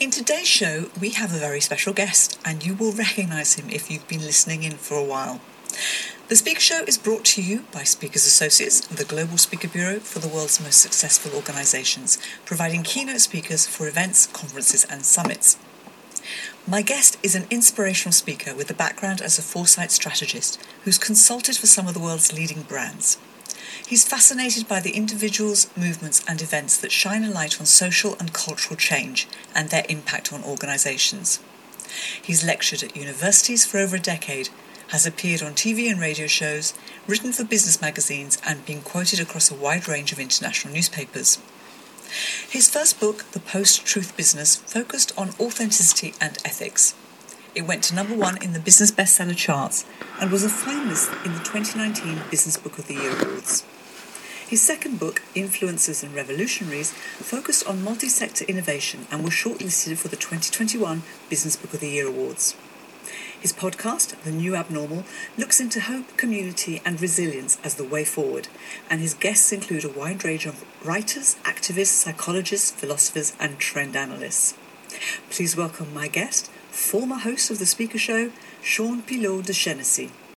In today's show, we have a very special guest, and you will recognise him if you've been listening in for a while. The Speaker Show is brought to you by Speakers Associates, the global speaker bureau for the world's most successful organisations, providing keynote speakers for events, conferences, and summits. My guest is an inspirational speaker with a background as a foresight strategist who's consulted for some of the world's leading brands. He's fascinated by the individuals, movements, and events that shine a light on social and cultural change and their impact on organisations. He's lectured at universities for over a decade, has appeared on TV and radio shows, written for business magazines, and been quoted across a wide range of international newspapers. His first book, The Post Truth Business, focused on authenticity and ethics. It went to number one in the business bestseller charts and was a finalist in the 2019 Business Book of the Year Awards. His second book, Influencers and Revolutionaries, focused on multi sector innovation and was shortlisted for the 2021 Business Book of the Year Awards. His podcast, The New Abnormal, looks into hope, community, and resilience as the way forward, and his guests include a wide range of writers, activists, psychologists, philosophers, and trend analysts. Please welcome my guest, former host of The Speaker Show, Sean Pillot de Chenecey.